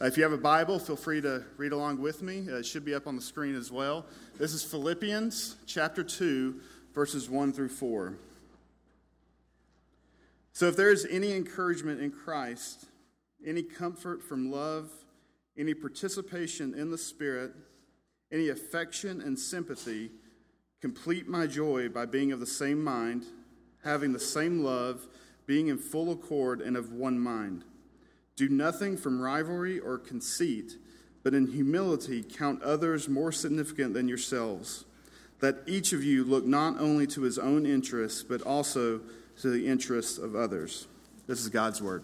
Uh, if you have a Bible, feel free to read along with me. Uh, it should be up on the screen as well. This is Philippians chapter 2, verses 1 through 4. So, if there is any encouragement in Christ, any comfort from love, any participation in the Spirit, any affection and sympathy, complete my joy by being of the same mind, having the same love, being in full accord and of one mind. Do nothing from rivalry or conceit, but in humility count others more significant than yourselves. That each of you look not only to his own interests, but also to the interests of others. This is God's word.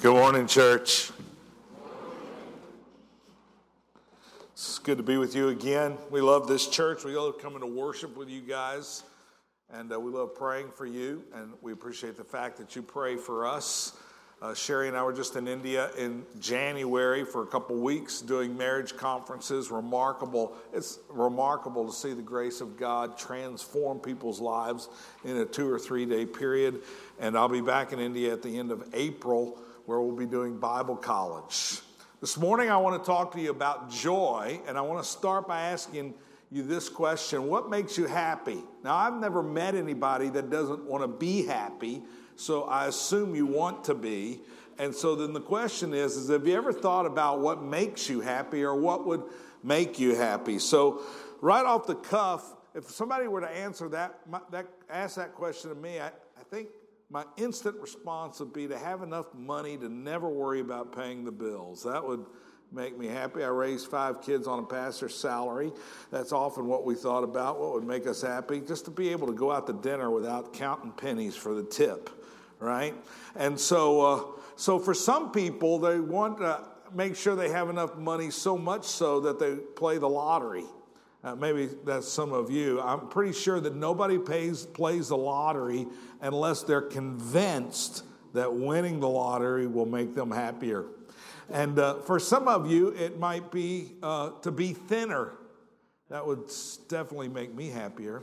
Good morning, church. It's good to be with you again. We love this church. We love coming to worship with you guys. And uh, we love praying for you, and we appreciate the fact that you pray for us. Uh, Sherry and I were just in India in January for a couple weeks doing marriage conferences. Remarkable. It's remarkable to see the grace of God transform people's lives in a two or three day period. And I'll be back in India at the end of April where we'll be doing Bible college. This morning, I want to talk to you about joy, and I want to start by asking you this question What makes you happy? Now, I've never met anybody that doesn't want to be happy, so I assume you want to be. And so then the question is, is have you ever thought about what makes you happy or what would make you happy? So right off the cuff, if somebody were to answer that, that ask that question to me, I, I think my instant response would be to have enough money to never worry about paying the bills. That would make me happy. I raised five kids on a pastor's salary. That's often what we thought about. What would make us happy? Just to be able to go out to dinner without counting pennies for the tip, right? And so, uh, so for some people, they want to make sure they have enough money so much so that they play the lottery. Uh, maybe that's some of you. I'm pretty sure that nobody pays, plays the lottery unless they're convinced that winning the lottery will make them happier. And uh, for some of you, it might be uh, to be thinner. That would definitely make me happier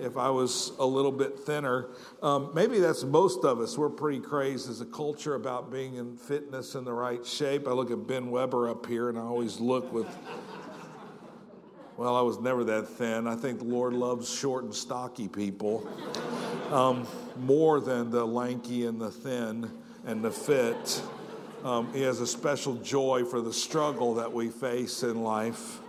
if I was a little bit thinner. Um, maybe that's most of us. We're pretty crazed as a culture about being in fitness in the right shape. I look at Ben Weber up here and I always look with, well, I was never that thin. I think the Lord loves short and stocky people um, more than the lanky and the thin and the fit. Um, he has a special joy for the struggle that we face in life.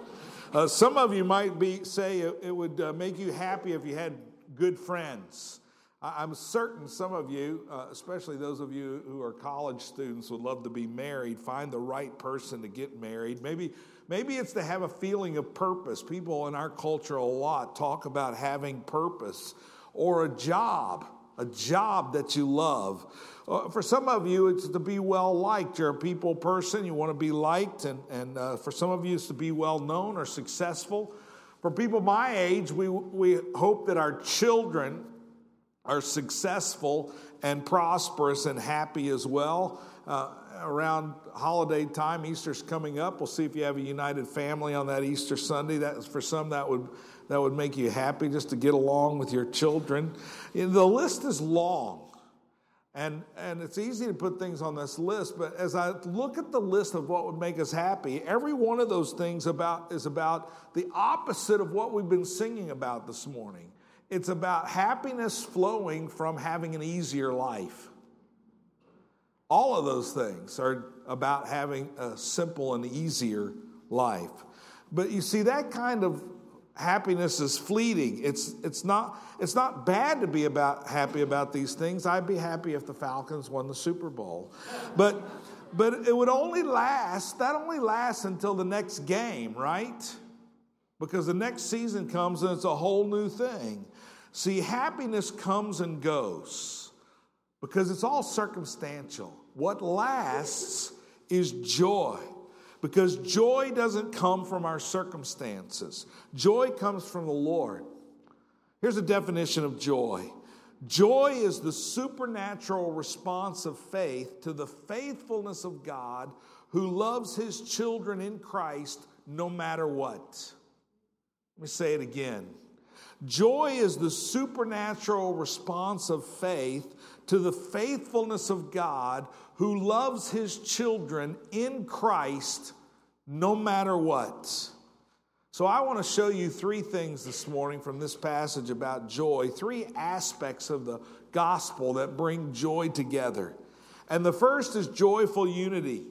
Uh, some of you might be say it, it would uh, make you happy if you had good friends. I, am certain some of you, uh, especially those of you who are college students, would love to be married. Find the right person to get married. Maybe, maybe it's to have a feeling of purpose. People in our culture a lot talk about having purpose or a job, a job that you love. Uh, for some of you, it's to be well liked. You're a people person, you want to be liked. And, and uh, for some of you, it's to be well known or successful. For people my age, we, we hope that our children are successful and prosperous and happy as well. Uh, around holiday time, Easter's coming up. We'll see if you have a united family on that Easter Sunday. That for some that would that would make you happy just to get along with your children. The list is long. And, and it's easy to put things on this list, but as I look at the list of what would make us happy, every one of those things about, is about the opposite of what we've been singing about this morning. It's about happiness flowing from having an easier life. All of those things are about having a simple and easier life. But you see, that kind of happiness is fleeting. It's, it's, not, it's not bad to be about, happy about these things. I'd be happy if the Falcons won the Super Bowl. But, but it would only last, that only lasts until the next game, right? Because the next season comes and it's a whole new thing. See, happiness comes and goes because it's all circumstantial. What lasts is joy because joy doesn't come from our circumstances, joy comes from the Lord. Here's a definition of joy joy is the supernatural response of faith to the faithfulness of God who loves his children in Christ no matter what. Let me say it again. Joy is the supernatural response of faith to the faithfulness of God who loves his children in Christ no matter what. So, I want to show you three things this morning from this passage about joy, three aspects of the gospel that bring joy together. And the first is joyful unity.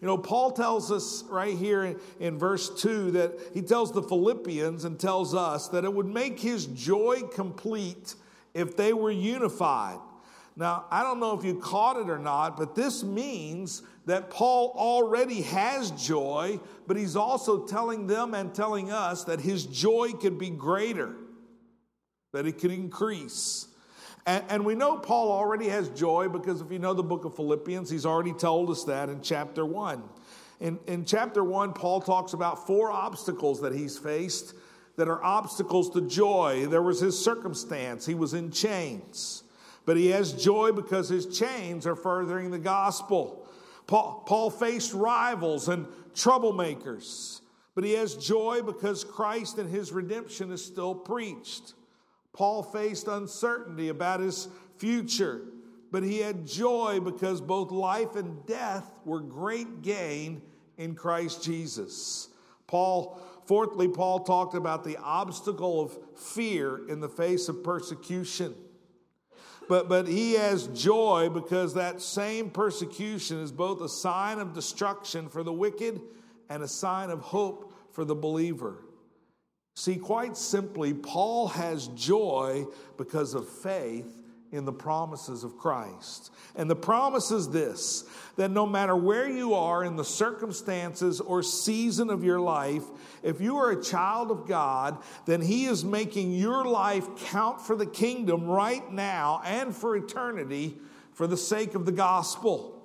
You know, Paul tells us right here in, in, verse 2 that he tells the Philippians and tells us that it would make his joy complete if they were unified. Now, I don't know if you caught it or not, but this means that Paul already has joy, but he's also telling them and telling us that his joy could be greater, that it could increase. And, and, we know Paul already has joy because if you know the book of Philippians, he's already told us that in chapter 1. In, in chapter 1, Paul talks about four obstacles that he's faced that are obstacles to joy. There was his circumstance, he was in chains, but he has joy because his chains are furthering the gospel. Paul, Paul faced rivals and troublemakers, but he has joy because Christ and his redemption is still preached. Paul faced uncertainty about his future, but he had joy because both life and death were great gain in Christ Jesus. Paul, fourthly, Paul talked about the obstacle of fear in the face of persecution. But, but he has joy because that same persecution is both a sign of destruction for the wicked and a sign of hope for the believer. See, quite simply, Paul has joy because of faith in the promises of Christ. And the promise is this that no matter where you are in the circumstances or season of your life, if you are a child of God, then He is making your life count for the kingdom right now and for eternity for the sake of the gospel.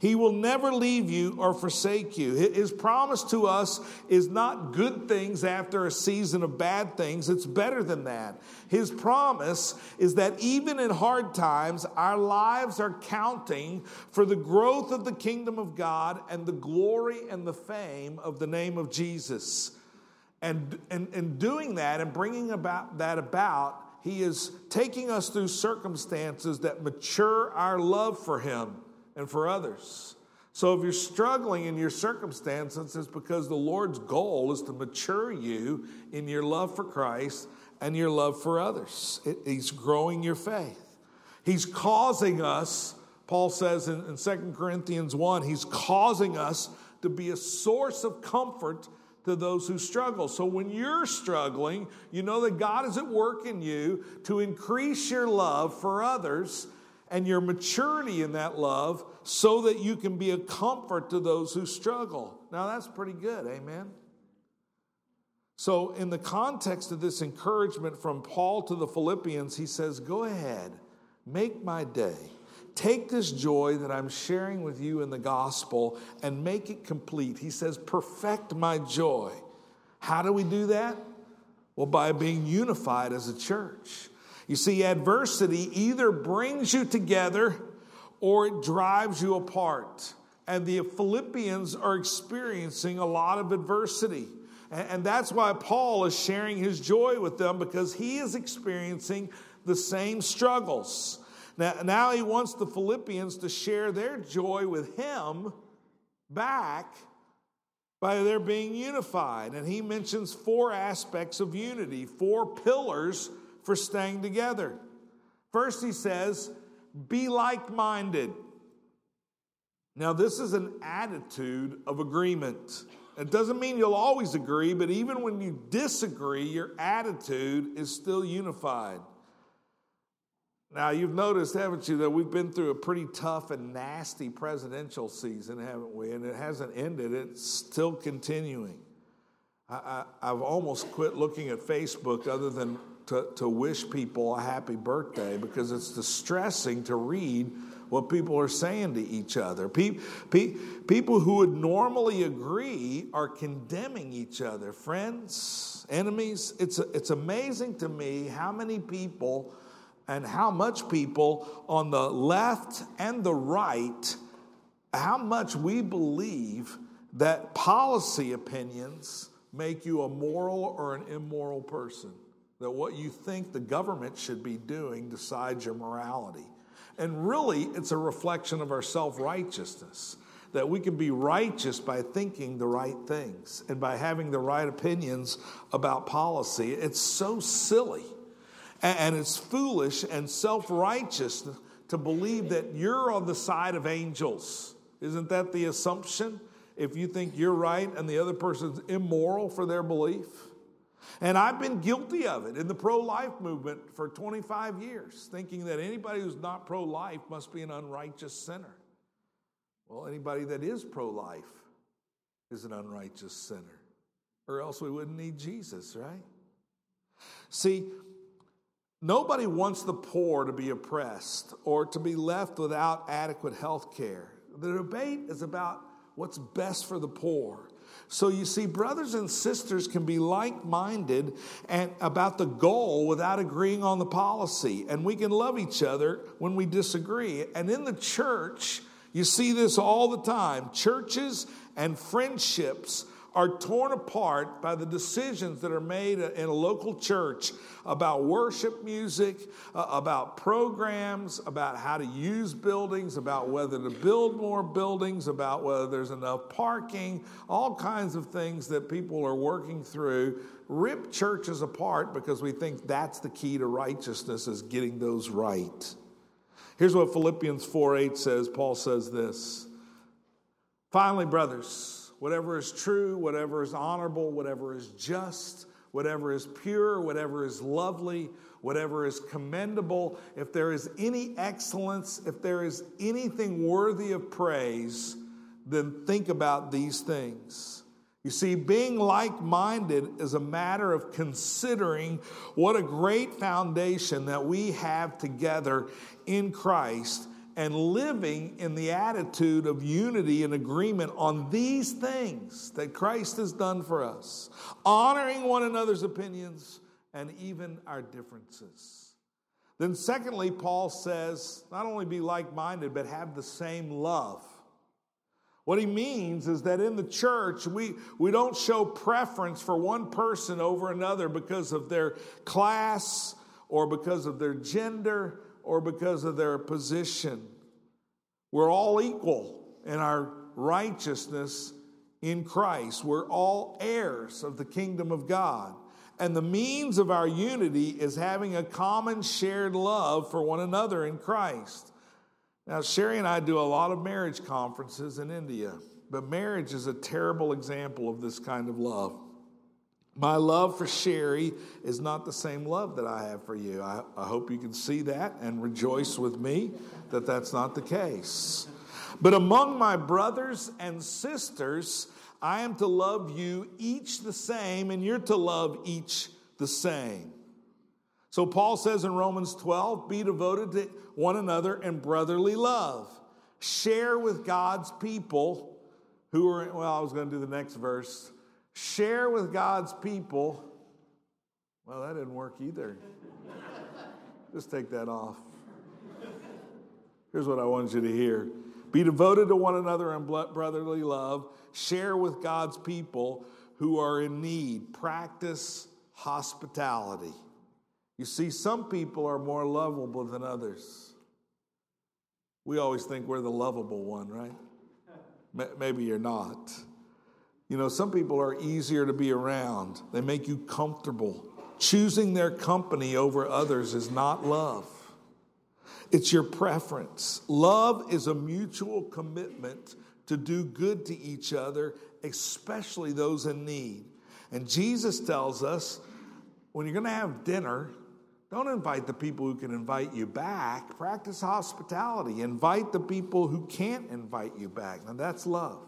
He will never leave you or forsake you. His promise to us is not good things after a season of bad things, it's better than that. His promise is that even in hard times, our lives are counting for the growth of the kingdom of God and the glory and the fame of the name of Jesus. And, and, and doing that and bringing about that about, he is taking us through circumstances that mature our love for him and for others. So if you're struggling in your circumstances, it's because the Lord's goal is to mature you in your love for Christ and your love for others. he's growing your faith. He's causing us, Paul says in, in 2 Corinthians 1, he's causing us to be a source of comfort to those who struggle. So when you're struggling, you know that God is at work in you to increase your love for others and your maturity in that love so that you can be a comfort to those who struggle. Now, that's pretty good. Amen. So, in the context of this encouragement from Paul to the Philippians, he says, Go ahead, make my day. Take this joy that I'm sharing with you in the gospel and make it complete. He says, Perfect my joy. How do we do that? Well, by being unified as a church. You see, adversity either brings you together or it drives you apart. And the Philippians are experiencing a lot of adversity. And that's why Paul is sharing his joy with them because he is experiencing the same struggles. Now, now he wants the Philippians to share their joy with him back by their being unified. And he mentions four aspects of unity, four pillars for staying together. First, he says, be like minded. Now, this is an attitude of agreement. It doesn't mean you'll always agree, but even when you disagree, your attitude is still unified. Now, you've noticed, haven't you, that we've been through a pretty tough and nasty presidential season, haven't we? And it hasn't ended, it's still continuing. I, have almost quit looking at Facebook other than to, to wish people a happy birthday because it's distressing to read what people are saying to each other. Pe- pe- people who would normally agree are condemning each other. Friends, enemies, it's, it's amazing to me how many people and how much people on the left and the right, how much we believe that policy opinions make you a moral or an immoral person that what you think the government should be doing decides your morality. And really, it's a reflection of our self righteousness that we can be righteous by thinking the right things and by having the right opinions about policy. It's so silly and it's foolish and self righteous to believe that you're on the side of angels. Isn't that the assumption? If you think you're right and the other person's immoral for their belief? And I've been guilty of it in the pro life movement for 25 years, thinking that anybody who's not pro life must be an unrighteous sinner. Well, anybody that is pro life is an unrighteous sinner, or else we wouldn't need Jesus, right? See, nobody wants the poor to be oppressed or to be left without adequate health care. The debate is about what's best for the poor. So you see, brothers and sisters can be like minded about the goal without agreeing on the policy. And we can love each other when we disagree. And in the church, you see this all the time. Churches and friendships are torn apart by the decisions that are made in a local church about worship music, uh, about programs, about how to use buildings, about whether to build more buildings, about whether there's enough parking, all kinds of things that people are working through. Rip churches apart because we think that's the key to righteousness is getting those right. Here's what Philippians 4 8 says. Paul says this Finally, brothers, whatever is true, whatever is honorable, whatever is just, whatever is pure, whatever is lovely, whatever is commendable, if there is any excellence, if there is anything worthy of praise, then think about these things. You see, being like minded is a matter of considering what a great foundation that we have together in Christ and living in the attitude of unity and agreement on these things that Christ has done for us, honoring one another's opinions and even our differences. Then, secondly, Paul says not only be like minded, but have the same love. What he means is that in the church, we, we don't show preference for one person over another because of their class or because of their gender or because of their position. We're all equal in our righteousness in Christ. We're all heirs of the kingdom of God. And the means of our unity is having a common shared love for one another in Christ. Now, Sherry and I do a lot of marriage conferences in India, but marriage is a terrible example of this kind of love. My love for Sherry is not the same love that I have for you. I, I, hope you can see that and rejoice with me that that's not the case. But among my brothers and sisters, I am to love you each the same, and you're to love each the same. So Paul says in Romans 12, be devoted to one another in brotherly love. Share with God's people who are, well, I was going to do the next verse. Share with God's people. Well, that didn't work either. Just take that off. Here's what I want you to hear Be devoted to one another in brotherly love. Share with God's people who are in need. Practice hospitality. You see, some people are more lovable than others. We always think we're the lovable one, right? Maybe you're not. You know, some people are easier to be around, they make you comfortable. Choosing their company over others is not love, it's your preference. Love is a mutual commitment to do good to each other, especially those in need. And Jesus tells us when you're going to have dinner, don't invite the people who can invite you back. Practice hospitality. Invite the people who can't invite you back. Now that's love.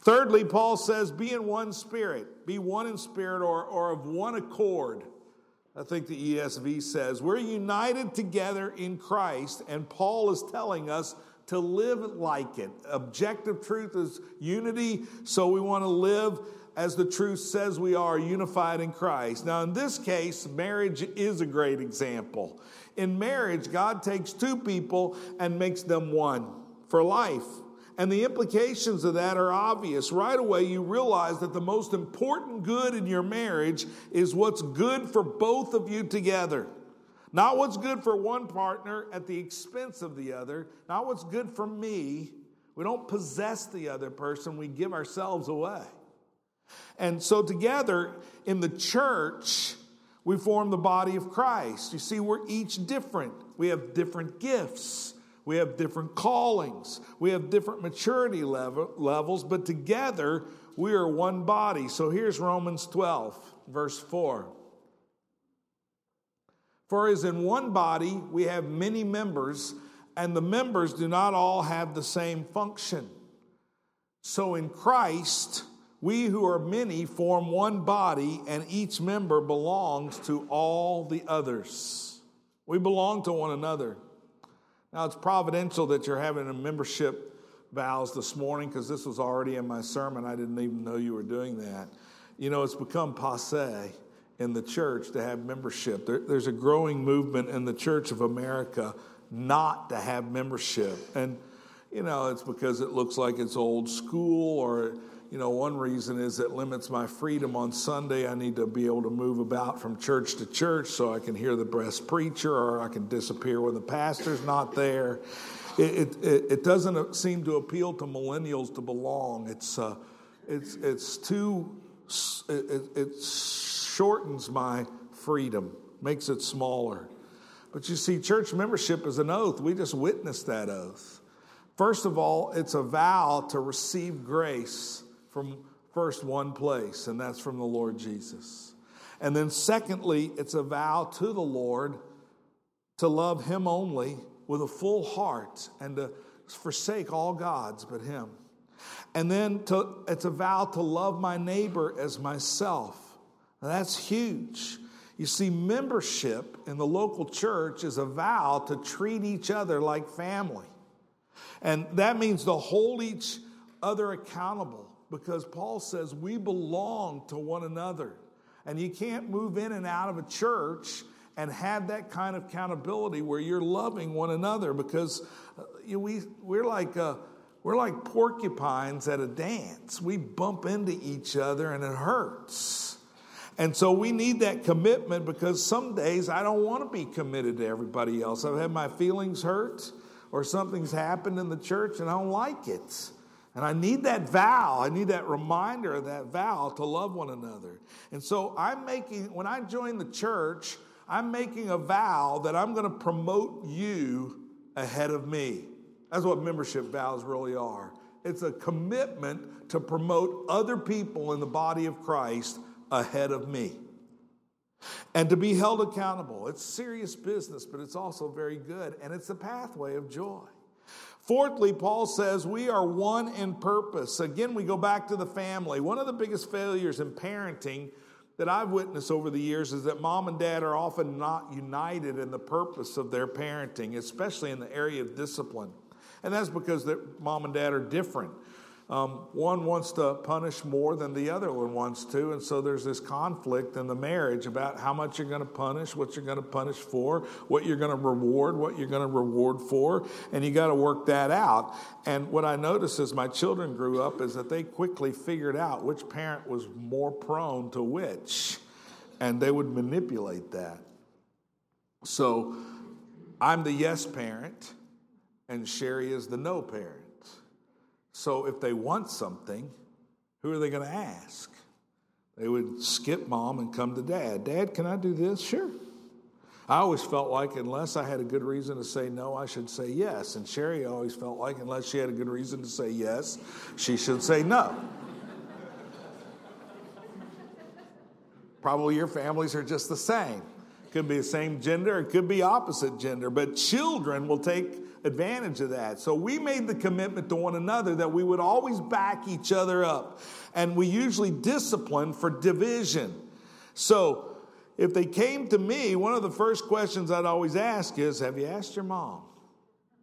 Thirdly, Paul says, be in one spirit, be one in spirit or, or of one accord. I think the ESV says, we're united together in Christ, and Paul is telling us to live like it. Objective truth is unity, so we want to live as the truth says we are, unified in Christ. Now, in this case, marriage is a great example. In marriage, God takes two people and makes them one for life. And the implications of that are obvious. Right away, you realize that the most important good in your marriage is what's good for both of you together. Not what's good for one partner at the expense of the other, not what's good for me. We don't possess the other person, we give ourselves away. And so, together in the church, we form the body of Christ. You see, we're each different. We have different gifts, we have different callings, we have different maturity level, levels, but together we are one body. So, here's Romans 12, verse 4. For as in one body we have many members, and the members do not all have the same function. So in Christ, we who are many form one body, and each member belongs to all the others. We belong to one another. Now, it's providential that you're having a membership vows this morning because this was already in my sermon. I didn't even know you were doing that. You know, it's become passe in the church to have membership. There, there's a growing movement in the Church of America not to have membership. And, you know, it's because it looks like it's old school, or, you know, one reason is it limits my freedom on Sunday. I need to be able to move about from church to church so I can hear the best preacher, or I can disappear when the pastor's not there. It, it, it doesn't seem to appeal to millennials to belong. It's, uh, it's, it's too, it, it's shortens my freedom, makes it smaller. But you see, church membership is an oath. We just witnessed that oath. First of all, it's a vow to receive grace from first one place, and that's from the Lord Jesus. And then, secondly, it's a vow to the Lord to love Him only with a full heart and to forsake all gods but Him. And then to, it's a vow to love my neighbor as myself. Now, that's huge. You see, membership in the local church is a vow to treat each other like family. And that means to hold each other accountable because Paul says we belong to one another. And you can't move in and out of a church and have that kind of accountability where you're loving one another because uh, you know, we, we're like. Uh, we're like porcupines at a dance. We bump into each other and it hurts. And so we need that commitment because some days I don't want to be committed to everybody else. I've had my feelings hurt or something's happened in the church and I don't like it. And I need that vow. I need that reminder of that vow to love one another. And so I'm making, when I join the church, I'm making a vow that I'm going to promote you ahead of me. That's what membership vows really are. It's a commitment to promote other people in the body of Christ ahead of me. And to be held accountable. It's serious business, but it's also very good, and it's a pathway of joy. Fourthly, Paul says we are one in purpose. Again, we go back to the family. One of the biggest failures in parenting that I've witnessed over the years is that mom and dad are often not united in the purpose of their parenting, especially in the area of discipline. And that's because mom and dad are different. Um, one wants to punish more than the other one wants to, and so there's this conflict in the marriage about how much you're going to punish, what you're going to punish for, what you're going to reward, what you're going to reward for, and you got to work that out. And what I noticed as my children grew up is that they quickly figured out which parent was more prone to which, and they would manipulate that. So I'm the yes parent, and Sherry is the no parent. So if they want something, who are they going to ask? They would skip mom and come to dad. Dad, can I do this? Sure. I always felt like unless I had a good reason to say no, I should say yes. And Sherry always felt like unless she had a good reason to say yes, she should say no. Probably your families are just the same. Could be the same gender, it could be opposite gender, but children will take advantage of that. So we made the commitment to one another that we would always back each other up. And we usually discipline for division. So if they came to me, one of the first questions I'd always ask is Have you asked your mom?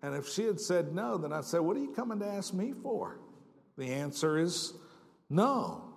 And if she had said no, then I'd say, What are you coming to ask me for? The answer is no.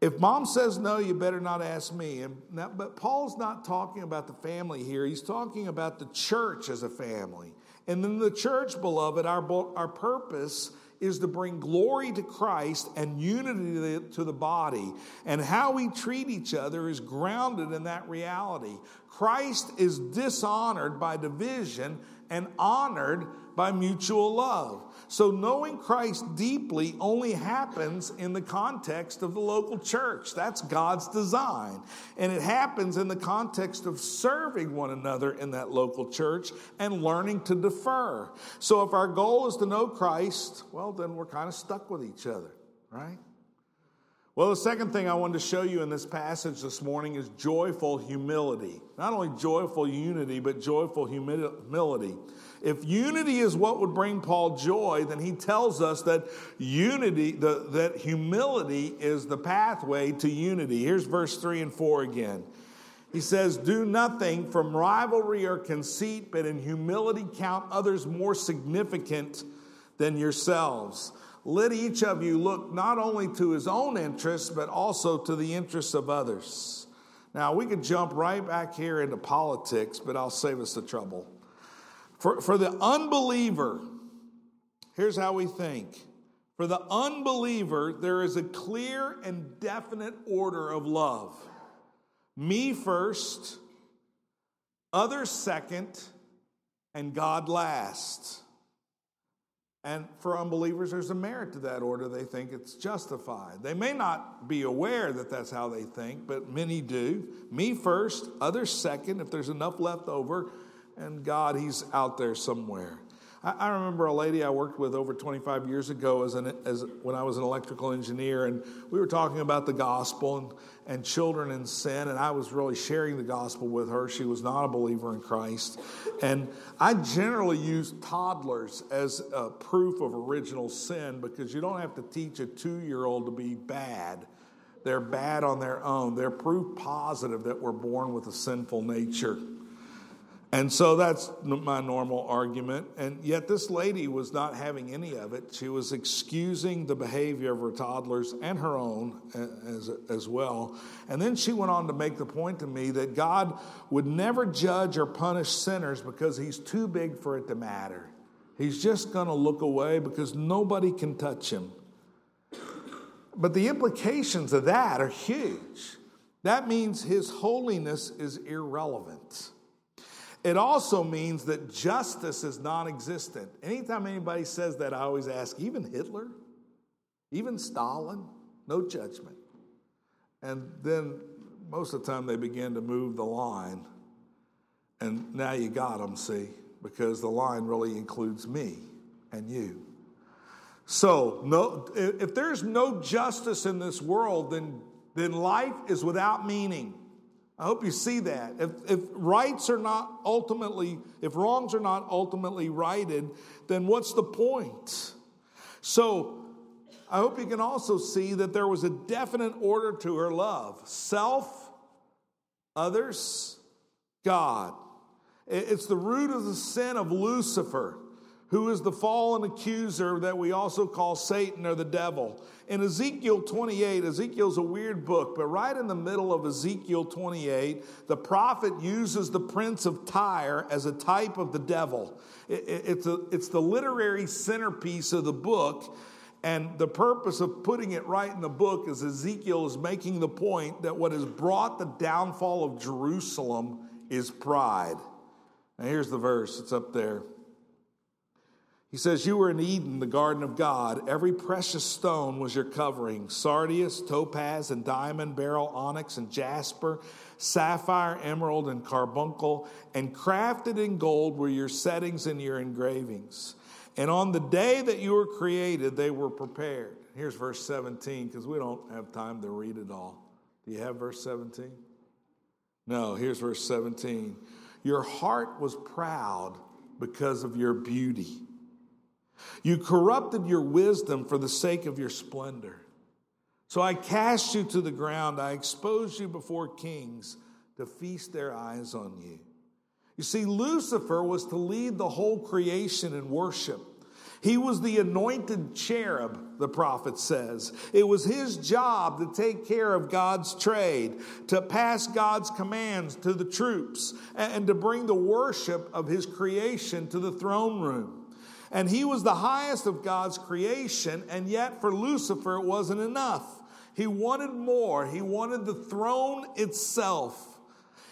If mom says no, you better not ask me. And but Paul's not talking about the family here. He's talking about the church as a family. And then the church, beloved, our, our purpose is to bring glory to Christ and unity to the body. And how we treat each other is grounded in that reality. Christ is dishonored by division and honored by mutual love. So, knowing Christ deeply only happens in the context of the local church. That's God's design. And it happens in the context of serving one another in that local church and learning to defer. So, if our goal is to know Christ, well, then we're kind of stuck with each other, right? Well, the second thing I wanted to show you in this passage this morning is joyful humility. Not only joyful unity, but joyful humility. If unity is what would bring Paul joy, then he tells us that unity, the, that humility is the pathway to unity. Here's verse 3 and 4 again. He says, Do nothing from rivalry or conceit, but in humility count others more significant than yourselves. Let each of you look not only to his own interests, but also to the interests of others. Now, we could jump right back here into politics, but I'll save us the trouble. For, for the unbeliever, here's how we think. For the unbeliever, there is a clear and definite order of love me first, others second, and God last. And for unbelievers, there's a merit to that order. They think it's justified. They may not be aware that that's how they think, but many do. Me first, others second, if there's enough left over, and God, He's out there somewhere. I, I remember a lady I worked with over 25 years ago as, an, as when I was an electrical engineer, and we were talking about the gospel and, and children in sin, and I was really sharing the gospel with her. She was not a believer in Christ, and I generally use toddlers as a proof of original sin because you don't have to teach a two-year-old to be bad. They're bad on their own. They're proof positive that we're born with a sinful nature. And so that's my normal argument. And yet, this lady was not having any of it. She was excusing the behavior of her toddlers and her own as, as well. And then she went on to make the point to me that God would never judge or punish sinners because he's too big for it to matter. He's just going to look away because nobody can touch him. But the implications of that are huge. That means his holiness is irrelevant. It also means that justice is non existent. Anytime anybody says that, I always ask, even Hitler? Even Stalin? No judgment. And then most of the time they begin to move the line. And now you got them, see, because the line really includes me and you. So, no, if there's no justice in this world, then, then life is without meaning. I hope you see that. If, if rights are not ultimately, if wrongs are not ultimately righted, then what's the point? So I hope you can also see that there was a definite order to her love self, others, God. It's the root of the sin of Lucifer who is the fallen accuser that we also call Satan or the devil. In Ezekiel 28, Ezekiel's a weird book, but right in the middle of Ezekiel 28, the prophet uses the prince of Tyre as a type of the devil. It's, a, it's the literary centerpiece of the book. And the purpose of putting it right in the book is Ezekiel is making the point that what has brought the downfall of Jerusalem is pride. Now, here's the verse, it's up there. He says, You were in Eden, the garden of God. Every precious stone was your covering sardius, topaz, and diamond, beryl, onyx, and jasper, sapphire, emerald, and carbuncle. And crafted in gold were your settings and your engravings. And on the day that you were created, they were prepared. Here's verse 17, because we don't have time to read it all. Do you have verse 17? No, here's verse 17. Your heart was proud because of your beauty. You corrupted your wisdom for the sake of your splendor. So I cast you to the ground. I exposed you before kings to feast their eyes on you. You see, Lucifer was to lead the whole creation in worship. He was the anointed cherub, the prophet says. It was his job to take care of God's trade, to pass God's commands to the troops, and to bring the worship of his creation to the throne room. And he was the highest of God's creation, and yet for Lucifer it wasn't enough. He wanted more, he wanted the throne itself.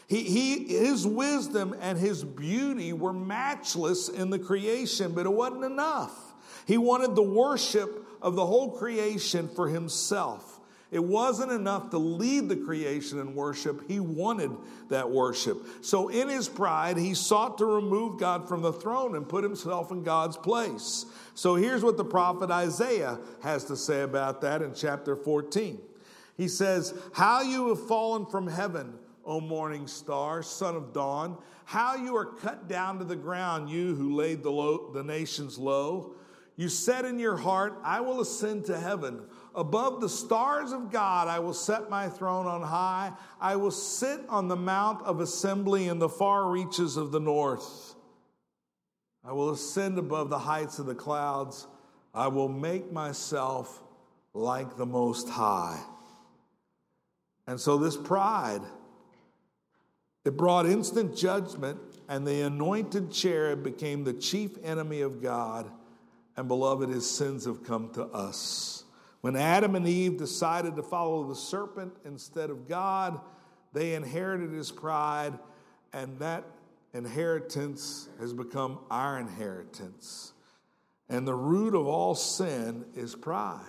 He, he, his wisdom and his beauty were matchless in the creation, but it wasn't enough. He wanted the worship of the whole creation for himself. It wasn't enough to lead the creation in worship. He wanted that worship. So, in his pride, he sought to remove God from the throne and put himself in God's place. So, here's what the prophet Isaiah has to say about that in chapter 14. He says, How you have fallen from heaven, O morning star, son of dawn, how you are cut down to the ground, you who laid the, low, the nations low. You said in your heart, I will ascend to heaven. Above the stars of God, I will set my throne on high. I will sit on the mount of assembly in the far reaches of the north. I will ascend above the heights of the clouds. I will make myself like the Most High. And so, this pride, it brought instant judgment, and the anointed cherub became the chief enemy of God. And, beloved, his sins have come to us. When Adam and Eve decided to follow the serpent instead of God, they inherited his pride, and that inheritance has become our inheritance. And the root of all sin is pride.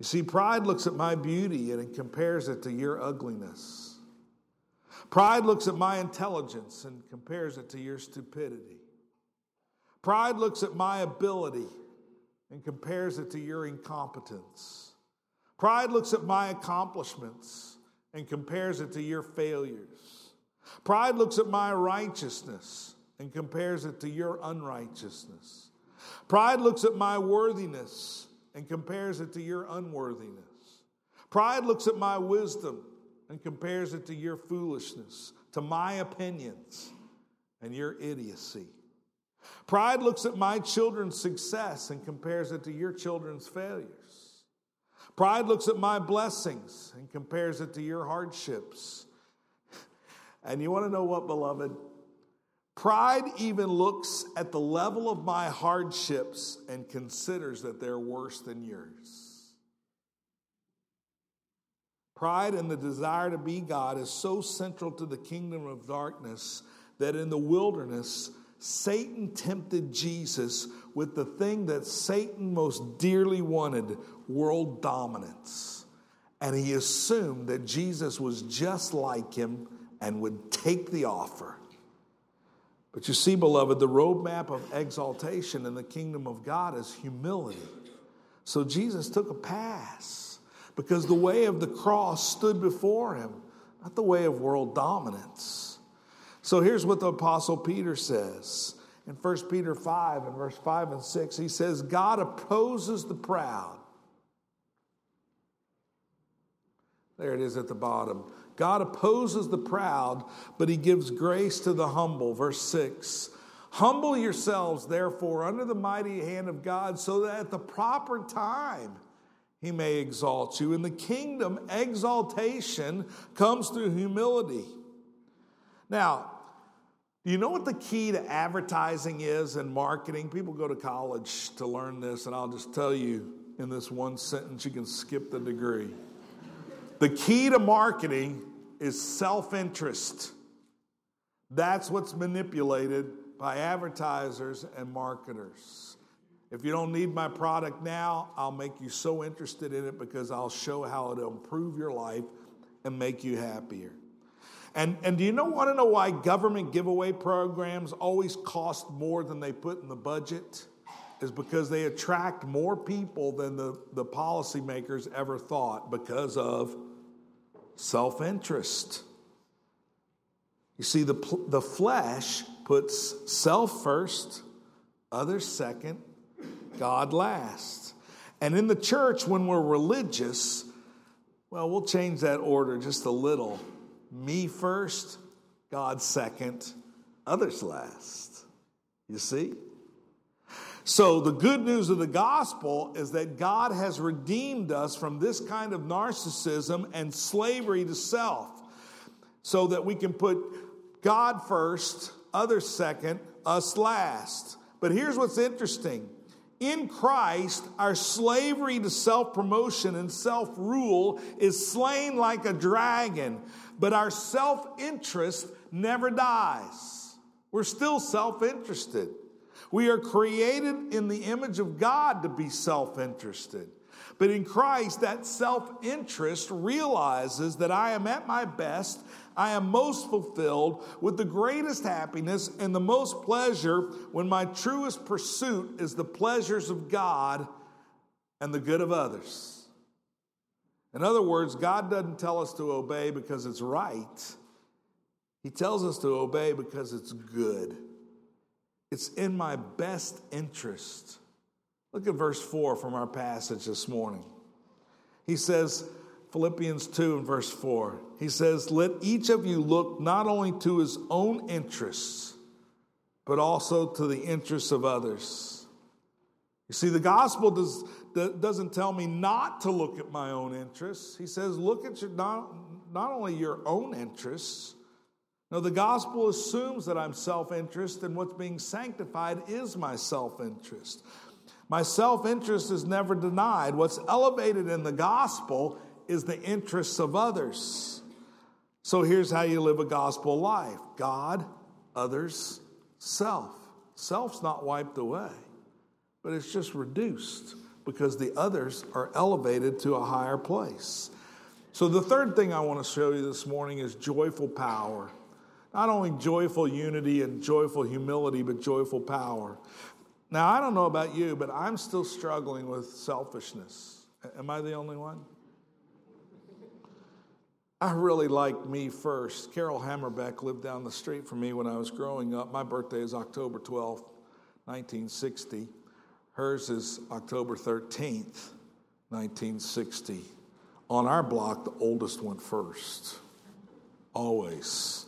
You see, pride looks at my beauty and it compares it to your ugliness. Pride looks at my intelligence and compares it to your stupidity. Pride looks at my ability and compares it to your incompetence. Pride looks at my accomplishments and compares it to your failures. Pride looks at my righteousness and compares it to your unrighteousness. Pride looks at my worthiness and compares it to your unworthiness. Pride looks at my wisdom and compares it to your foolishness, to my opinions and your idiocy. Pride looks at my children's success and compares it to your children's failures. Pride looks at my blessings and compares it to your hardships. And you want to know what, beloved? Pride even looks at the level of my hardships and considers that they're worse than yours. Pride and the desire to be God is so central to the kingdom of darkness that in the wilderness, Satan tempted Jesus with the thing that Satan most dearly wanted world dominance. And he assumed that Jesus was just like him and would take the offer. But you see, beloved, the roadmap of exaltation in the kingdom of God is humility. So Jesus took a pass because the way of the cross stood before him, not the way of world dominance. So here's what the Apostle Peter says in 1 Peter 5 and verse 5 and 6. He says, God opposes the proud. There it is at the bottom. God opposes the proud, but he gives grace to the humble. Verse 6. Humble yourselves, therefore, under the mighty hand of God, so that at the proper time he may exalt you. In the kingdom, exaltation comes through humility. Now, do you know what the key to advertising is and marketing? People go to college to learn this, and I'll just tell you in this one sentence, you can skip the degree. The key to marketing is self interest. That's what's manipulated by advertisers and marketers. If you don't need my product now, I'll make you so interested in it because I'll show how it'll improve your life and make you happier. And, and do you know, want to know why government giveaway programs always cost more than they put in the budget? Is because they attract more people than the, the policymakers ever thought because of self interest. You see, the, the flesh puts self first, others second, God last. And in the church, when we're religious, well, we'll change that order just a little me first, God second, others last. You see? So, the good news of the gospel is that God has redeemed us from this kind of narcissism and slavery to self so that we can put God first, others second, us last. But here's what's interesting in Christ, our slavery to self promotion and self rule is slain like a dragon, but our self interest never dies. We're still self interested. We are created in the image of God to be self interested. But in Christ, that self interest realizes that I am at my best, I am most fulfilled with the greatest happiness and the most pleasure when my truest pursuit is the pleasures of God and the good of others. In other words, God doesn't tell us to obey because it's right, He tells us to obey because it's good. It's in my best interest Look at verse 4 from our passage this morning. He says, Philippians 2 and verse 4, he says, Let each of you look not only to his own interests, but also to the interests of others. You see, the gospel does, doesn't tell me not to look at my own interests. He says, Look at your, not, not only your own interests. No, the gospel assumes that I'm self interest, and what's being sanctified is my self interest. My self interest is never denied. What's elevated in the gospel is the interests of others. So here's how you live a gospel life God, others, self. Self's not wiped away, but it's just reduced because the others are elevated to a higher place. So, the third thing I want to show you this morning is joyful power. Not only joyful unity and joyful humility, but joyful power. Now, I don't know about you, but I'm still struggling with selfishness. Am I the only one? I really like me first. Carol Hammerbeck lived down the street from me when I was growing up. My birthday is October 12th, 1960. Hers is October 13th, 1960. On our block, the oldest went first. Always.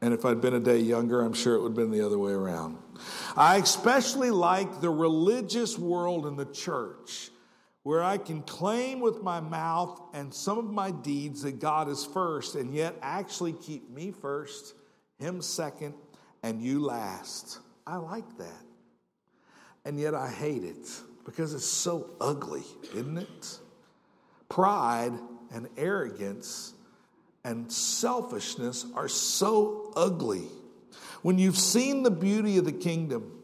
And if I'd been a day younger, I'm sure it would have been the other way around. I especially like the religious world and the church where I can claim with my mouth and some of my deeds that God is first and yet actually keep me first, Him second, and you last. I like that. And yet I hate it because it's so ugly, isn't it? Pride and arrogance and selfishness are so ugly. When you've seen the beauty of the kingdom,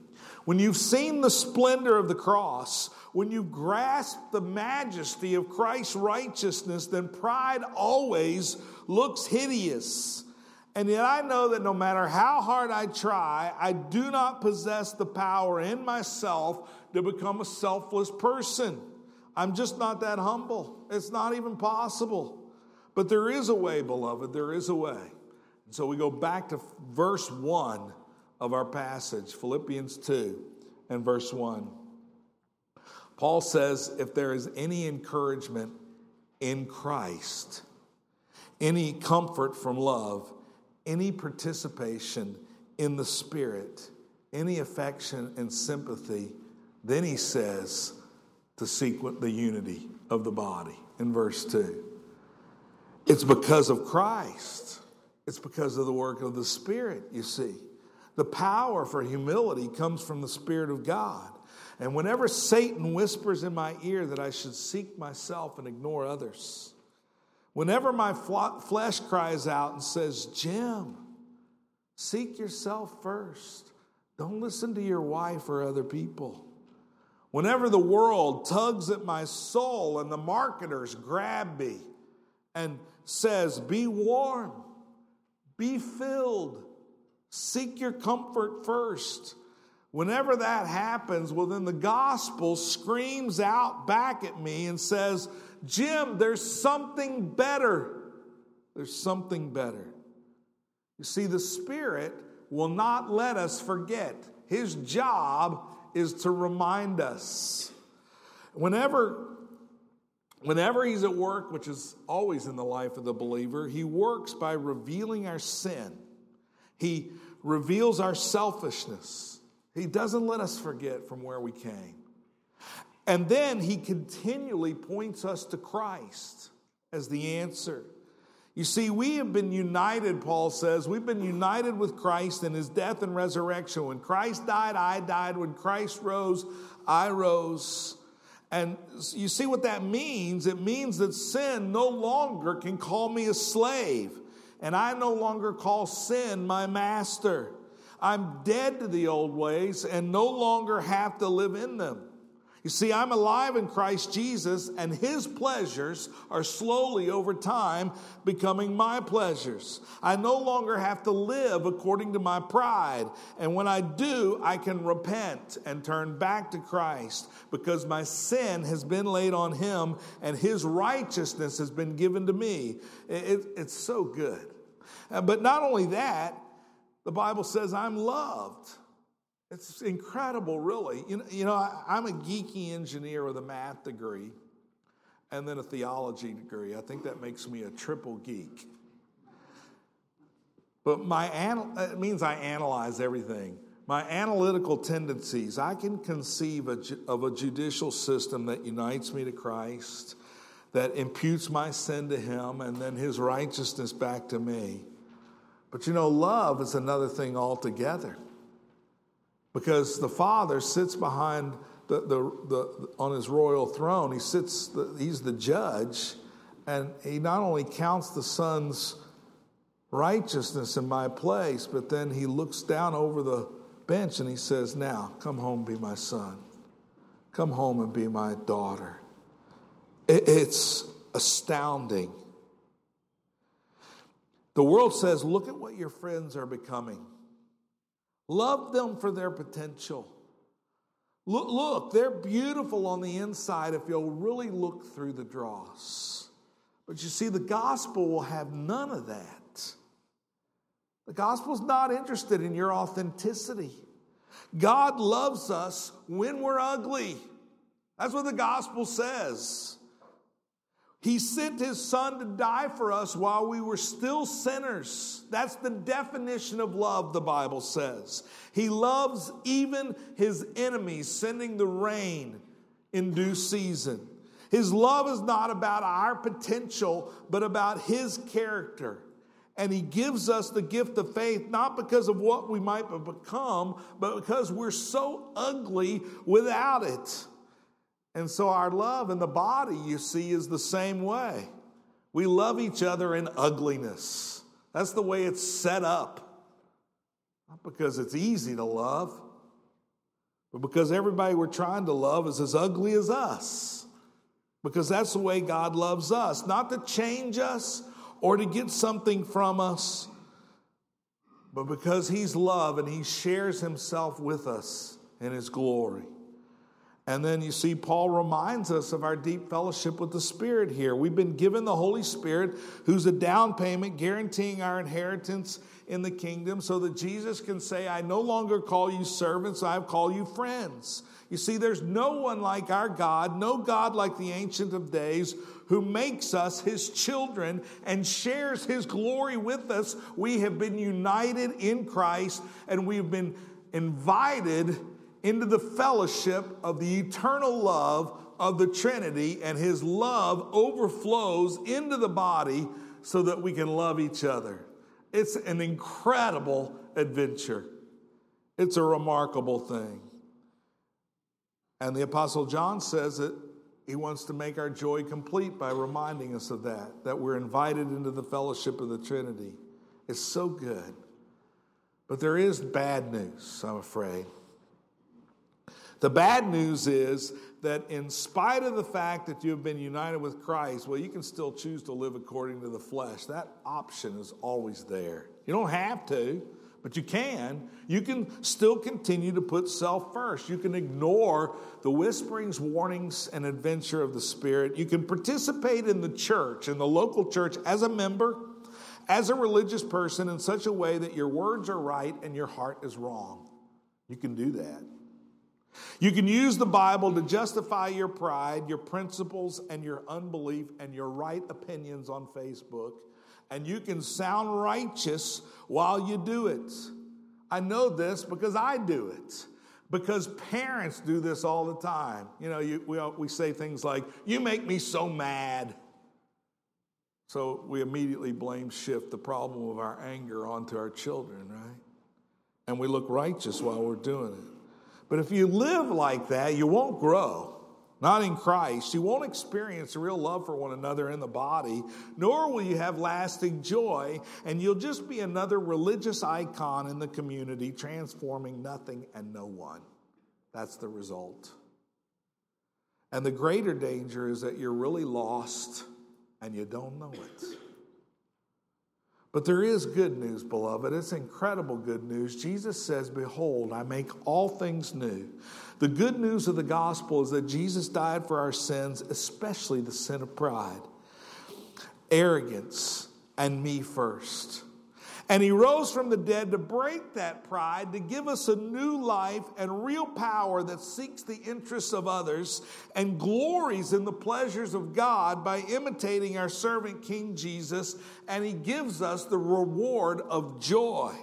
when you've seen the splendor of the cross, when you grasp the majesty of Christ's righteousness, then pride always looks hideous. And yet I know that no matter how hard I try, I do not possess the power in myself to become a selfless person. I'm just not that humble. It's not even possible. But there is a way, beloved, there is a way. And so we go back to verse 1 of our passage, Philippians 2 and verse 1. Paul says, if there is any encouragement in Christ, any comfort from love, any participation in the Spirit, any affection and sympathy, then he says to seek the unity of the body in verse 2. It's because of Christ. It's because of the work of the Spirit, you see. The power for humility comes from the Spirit of God. And whenever Satan whispers in my ear that I should seek myself and ignore others, whenever my flesh cries out and says, Jim, seek yourself first, don't listen to your wife or other people. Whenever the world tugs at my soul and the marketers grab me and says, Be warm, be filled, seek your comfort first. Whenever that happens, well, then the gospel screams out back at me and says, Jim, there's something better. There's something better. You see, the Spirit will not let us forget. His job is to remind us. Whenever Whenever he's at work, which is always in the life of the believer, he works by revealing our sin. He reveals our selfishness. He doesn't let us forget from where we came. And then he continually points us to Christ as the answer. You see, we have been united, Paul says. We've been united with Christ in his death and resurrection. When Christ died, I died. When Christ rose, I rose. And you see what that means? It means that sin no longer can call me a slave, and I no longer call sin my master. I'm dead to the old ways and no longer have to live in them. You see, I'm alive in Christ Jesus, and his pleasures are slowly over time becoming my pleasures. I no longer have to live according to my pride. And when I do, I can repent and turn back to Christ because my sin has been laid on him and his righteousness has been given to me. It, it's so good. Uh, but not only that, the Bible says I'm loved. It's incredible, really. You know, you know I, I'm a geeky engineer with a math degree and then a theology degree. I think that makes me a triple geek. But my it means I analyze everything. My analytical tendencies, I can conceive of a judicial system that unites me to Christ, that imputes my sin to Him, and then His righteousness back to me. But you know, love is another thing altogether because the father sits behind the, the, the, on his royal throne. He sits, the, he's the judge, and he not only counts the son's righteousness in my place, but then he looks down over the bench and he says, Now, come home, be my son. Come home and be my daughter. It, it's astounding. The world says, Look at what your friends are becoming. Love them for their potential. Look, look, they're beautiful on the inside if you'll really look through the dross. But you see, the gospel will have none of that. The gospel's not interested in your authenticity. God loves us when we're ugly. That's what the gospel says. He sent his son to die for us while we were still sinners. That's the definition of love, the Bible says. He loves even his enemies, sending the rain in due season. His love is not about our potential, but about his character. And he gives us the gift of faith, not because of what we might have become, but because we're so ugly without it. And so our love in the body, you see, is the same way. We love each other in ugliness. That's the way it's set up. Not because it's easy to love, but because everybody we're trying to love is as ugly as us. Because that's the way God loves us, not to change us or to get something from us, but because He's love and He shares Himself with us in His glory. And then you see, Paul reminds us of our deep fellowship with the Spirit here. We've been given the Holy Spirit, who's a down payment guaranteeing our inheritance in the kingdom, so that Jesus can say, I no longer call you servants, I call you friends. You see, there's no one like our God, no God like the Ancient of Days, who makes us his children and shares his glory with us. We have been united in Christ and we've been invited into the fellowship of the eternal love of the Trinity, and His love overflows into the body so that we can love each other. It's an incredible adventure. It's a remarkable thing. And the Apostle John says that he wants to make our joy complete by reminding us of that, that we're invited into the fellowship of the Trinity. It's so good. But there is bad news, I'm afraid. The bad news is that in spite of the fact that you have been united with Christ, well, you can still choose to live according to the flesh. That option is always there. You don't have to, but you can. You can still continue to put self first. You can ignore the whisperings, warnings, and adventure of the Spirit. You can participate in the church, in the local church, as a member, as a religious person, in such a way that your words are right and your heart is wrong. You can do that. You can use the Bible to justify your pride, your principles, and your unbelief and your right opinions on Facebook. And you can sound righteous while you do it. I know this because I do it. Because parents do this all the time. You know, you, we, we say things like, You make me so mad. So we immediately blame shift the problem of our anger onto our children, right? And we look righteous while we're doing it. But if you live like that, you won't grow. Not in Christ. You won't experience real love for one another in the body, nor will you have lasting joy, and you'll just be another religious icon in the community, transforming nothing and no one. That's the result. And the greater danger is that you're really lost and you don't know it. But there is good news, beloved. It's incredible good news. Jesus says, Behold, I make all things new. The good news of the gospel is that Jesus died for our sins, especially the sin of pride, arrogance, and me first. And he rose from the dead to break that pride, to give us a new life and real power that seeks the interests of others and glories in the pleasures of God by imitating our servant King Jesus. And he gives us the reward of joy.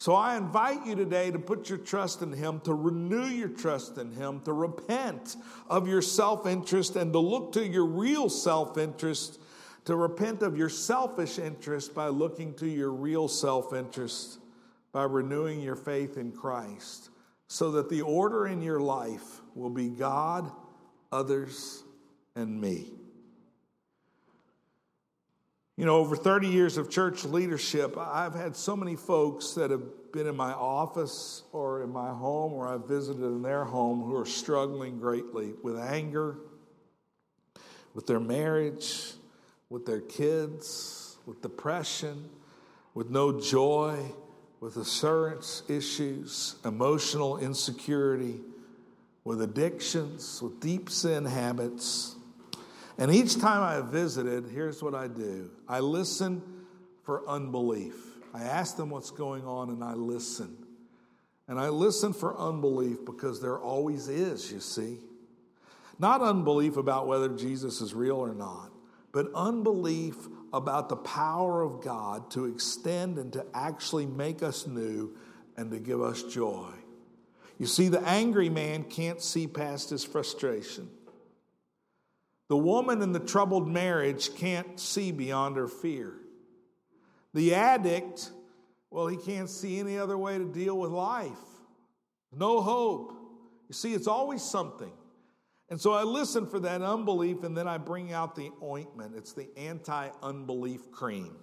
So I invite you today to put your trust in Him, to renew your trust in Him, to repent of your self interest, and to look to your real self interest to repent of your selfish interest by looking to your real self interest, by renewing your faith in Christ, so that the order in your life will be God, others, and me. You know, over 30 years of church leadership, I've had so many folks that have been in my office or in my home or I've visited in their home who are struggling greatly with anger, with their marriage, with their kids, with depression, with no joy, with assurance issues, emotional insecurity, with addictions, with deep sin habits. And each time I visited, here's what I do I listen for unbelief. I ask them what's going on and I listen. And I listen for unbelief because there always is, you see. Not unbelief about whether Jesus is real or not, but unbelief about the power of God to extend and to actually make us new and to give us joy. You see, the angry man can't see past his frustration. The woman in the troubled marriage can't see beyond her fear. The addict, well, he can't see any other way to deal with life. No hope. You see, it's always something. And so I listen for that unbelief, and then I bring out the ointment. It's the anti unbelief cream.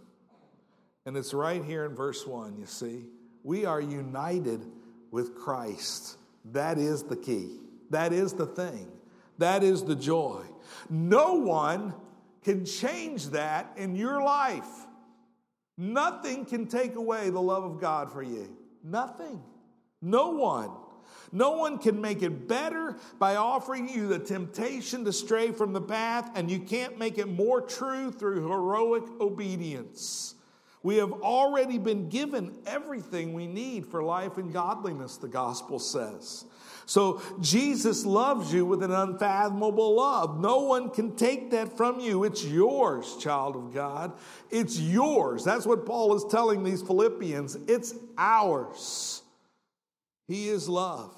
And it's right here in verse 1, you see. We are united with Christ. That is the key. That is the thing. That is the joy. No one can change that in your life. Nothing can take away the love of God for you. Nothing. No one. No one can make it better by offering you the temptation to stray from the path, and you can't make it more true through heroic obedience. We have already been given everything we need for life and godliness, the gospel says. So Jesus loves you with an unfathomable love. No one can take that from you. It's yours, child of God. It's yours. That's what Paul is telling these Philippians. It's ours. He is love.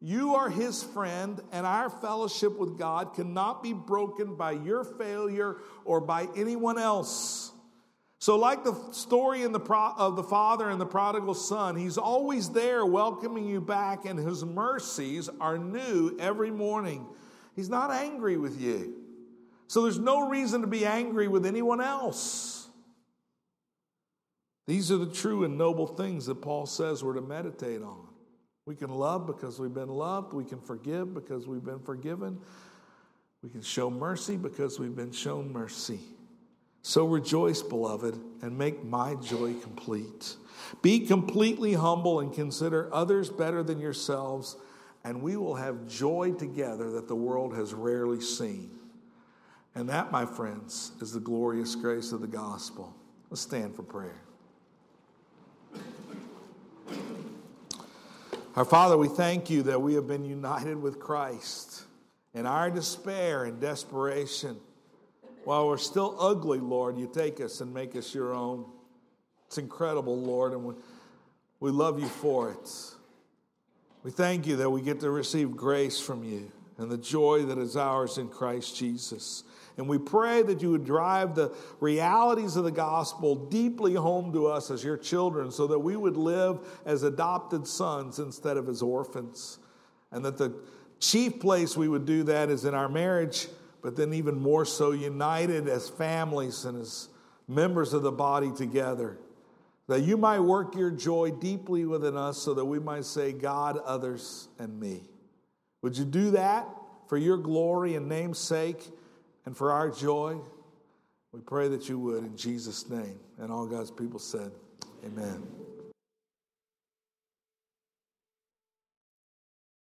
You are his friend, and our fellowship with God cannot be broken by your failure or by anyone else. So, like the story in the pro- of the father and the prodigal son, he's always there welcoming you back, and his mercies are new every morning. He's not angry with you. So, there's no reason to be angry with anyone else. These are the true and noble things that Paul says we're to meditate on. We can love because we've been loved. We can forgive because we've been forgiven. We can show mercy because we've been shown mercy. So rejoice, beloved, and make my joy complete. Be completely humble and consider others better than yourselves, and we will have joy together that the world has rarely seen. And that, my friends, is the glorious grace of the gospel. Let's stand for prayer. Our Father, we thank you that we have been united with Christ. In our despair and desperation, while we're still ugly, Lord, you take us and make us your own. It's incredible, Lord, and we, we love you for it. We thank you that we get to receive grace from you and the joy that is ours in Christ Jesus. And we pray that you would drive the realities of the gospel deeply home to us as your children so that we would live as adopted sons instead of as orphans. And that the chief place we would do that is in our marriage, but then even more so united as families and as members of the body together. That you might work your joy deeply within us so that we might say, God, others, and me. Would you do that for your glory and name's sake? And for our joy. We pray that you would in Jesus' name. And all God's people said, Amen.